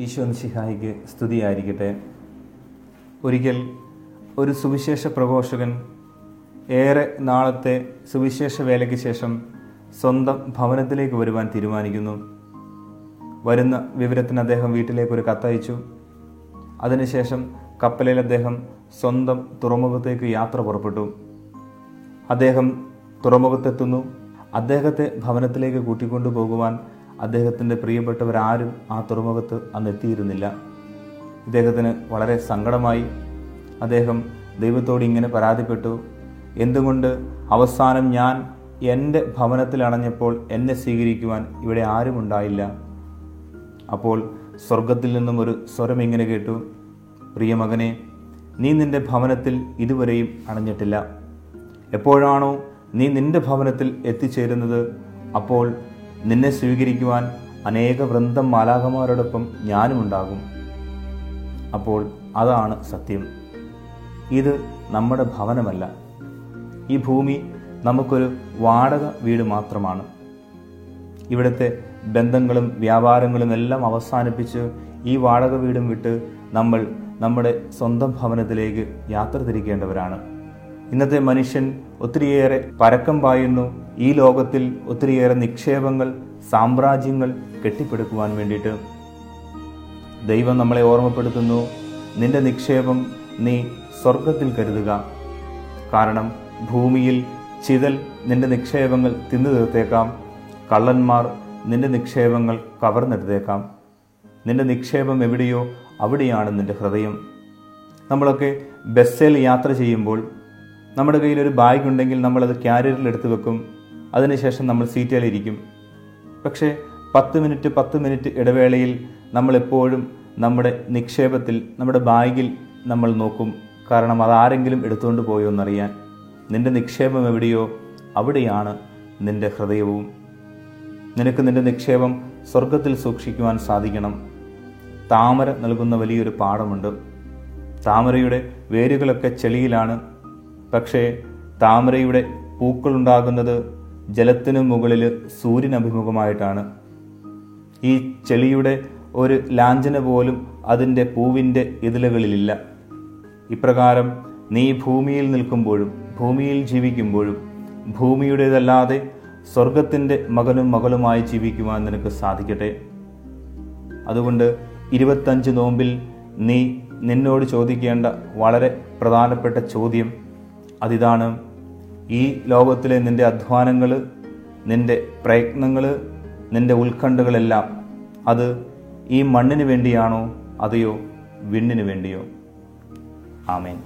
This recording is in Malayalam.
ഈശോ ശിഹായിക്ക് സ്തുതിയായിരിക്കട്ടെ. ഒരിക്കൽ ഒരു സുവിശേഷ പ്രഘോഷകൻ ഏറെ നാളത്തെ സുവിശേഷ വേലയ്ക്ക് ശേഷം സ്വന്തം ഭവനത്തിലേക്ക് വരുവാൻ തീരുമാനിക്കുന്നു. വരുന്ന വിവരത്തിന് അദ്ദേഹം വീട്ടിലേക്ക് ഒരു കത്തയച്ചു. അതിനുശേഷം കപ്പലിൽ അദ്ദേഹം സ്വന്തം തുറമുഖത്തേക്ക് യാത്ര പുറപ്പെട്ടു. അദ്ദേഹം തുറമുഖത്തെത്തുന്നു. അദ്ദേഹത്തെ ഭവനത്തിലേക്ക് കൂട്ടിക്കൊണ്ടു പോകുവാൻ അദ്ദേഹത്തിന്റെ പ്രിയപ്പെട്ടവരാരും ആ തുറമുഖത്ത് അന്ന് എത്തിയിരുന്നില്ല. ഇദ്ദേഹത്തിന് വളരെ സങ്കടമായി. അദ്ദേഹം ദൈവത്തോട് ഇങ്ങനെ പരാതിപ്പെട്ടു. എന്തുകൊണ്ട് അവസാനം ഞാൻ എന്റെ ഭവനത്തിൽ അണഞ്ഞപ്പോൾ എന്നെ സ്വീകരിക്കുവാൻ ഇവിടെ ആരും ഉണ്ടായില്ല? അപ്പോൾ സ്വർഗത്തിൽ നിന്നും ഒരു സ്വരം ഇങ്ങനെ കേട്ടു. പ്രിയമകനെ നീ നിന്റെ ഭവനത്തിൽ ഇതുവരെയും അണഞ്ഞിട്ടില്ല. എപ്പോഴാണോ നീ നിന്റെ ഭവനത്തിൽ എത്തിച്ചേരുന്നത് അപ്പോൾ നിന്നെ സ്വീകരിക്കുവാൻ അനേക വൃന്ദം മാലാകമാരോടൊപ്പം ഞാനും ഉണ്ടാകും അപ്പോൾ അതാണ് സത്യം. ഇത് നമ്മുടെ ഭവനമല്ല. ഈ ഭൂമി നമുക്കൊരു വാടക വീട് മാത്രമാണ്. ഇവിടുത്തെ ബന്ധങ്ങളും വ്യാപാരങ്ങളും എല്ലാം അവസാനിപ്പിച്ച് ഈ വാടക വീടും വിട്ട് നമ്മൾ നമ്മുടെ സ്വന്തം ഭവനത്തിലേക്ക് യാത്ര തിരിക്കേണ്ടവരാണ്. ഇന്നത്തെ മനുഷ്യൻ ഒത്തിരിയേറെ പരക്കം പായുന്നു. ഈ ലോകത്തിൽ ഒത്തിരിയേറെ നിക്ഷേപങ്ങൾ സാമ്രാജ്യങ്ങൾ കെട്ടിപ്പടുക്കുവാൻ വേണ്ടിയിട്ട്. ദൈവം നമ്മളെ ഓർമ്മപ്പെടുത്തുന്നു. നിന്റെ നിക്ഷേപം നീ സ്വർഗത്തിൽ കരുതുക. കാരണം ഭൂമിയിൽ ചിതൽ നിന്റെ നിക്ഷേപങ്ങൾ തിന്നു തീർത്തേക്കാം. കള്ളന്മാർ നിന്റെ നിക്ഷേപങ്ങൾ കവർന്നെടുത്തേക്കാം. നിന്റെ നിക്ഷേപം എവിടെയോ അവിടെയാണ് നിന്റെ ഹൃദയം. നമ്മളൊക്കെ ബസ്സിൽ യാത്ര ചെയ്യുമ്പോൾ നമ്മുടെ കയ്യിൽ ഒരു ബാഗ് ഉണ്ടെങ്കിൽ നമ്മളത് ക്യാരിയറിൽ എടുത്ത് വെക്കും. അതിനുശേഷം നമ്മൾ സീറ്റിലിരിക്കും പക്ഷേ പത്ത് മിനിറ്റ് പത്ത് മിനിറ്റ് ഇടവേളയിൽ നമ്മളെപ്പോഴും നമ്മുടെ നിക്ഷേപത്തിൽ നമ്മുടെ ബാഗിൽ നമ്മൾ നോക്കും. കാരണം അതാരെങ്കിലും എടുത്തുകൊണ്ട് പോയോ എന്നറിയാൻ. നിന്റെ നിക്ഷേപം എവിടെയോ അവിടെയാണ് നിന്റെ ഹൃദയവും. നിനക്ക് നിന്റെ നിക്ഷേപം സ്വർഗത്തിൽ സൂക്ഷിക്കുവാൻ സാധിക്കണം. താമര നൽകുന്ന വലിയൊരു പാഠമുണ്ട്. താമരയുടെ വേരുകളൊക്കെ ചെളിയിലാണ് പക്ഷേ താമരയുടെ പൂക്കളുണ്ടാകുന്നത് ജലത്തിനു മുകളിൽ സൂര്യൻ അഭിമുഖമായിട്ടാണ് ഈ ചെളിയുടെ ഒരു ലാഞ്ചന പോലും അതിന്റെ പൂവിന്റെ ഇതളുകളിലില്ല. ഇപ്രകാരം നീ ഭൂമിയിൽ നിൽക്കുമ്പോഴും ഭൂമിയിൽ ജീവിക്കുമ്പോഴും ഭൂമിയുടേതല്ലാതെ സ്വർഗത്തിന്റെ മകനും മകളുമായി ജീവിക്കുവാൻ നിനക്ക് സാധിക്കട്ടെ. അതുകൊണ്ട് ഇരുപത്തഞ്ച് നോമ്പിൽ നീ നിന്നോട് ചോദിക്കേണ്ട വളരെ പ്രധാനപ്പെട്ട ചോദ്യം അതിതാണ് ഈ ലോകത്തിലെ നിന്റെ അധ്വാനങ്ങൾ നിന്റെ പ്രയത്നങ്ങൾ നിന്റെ ഉത്കണ്ഠകളെല്ലാം. അത് ഈ മണ്ണിന് വേണ്ടിയാണോ അതെയോ വിണ്ണിന് വേണ്ടിയോ? ആമേൻ.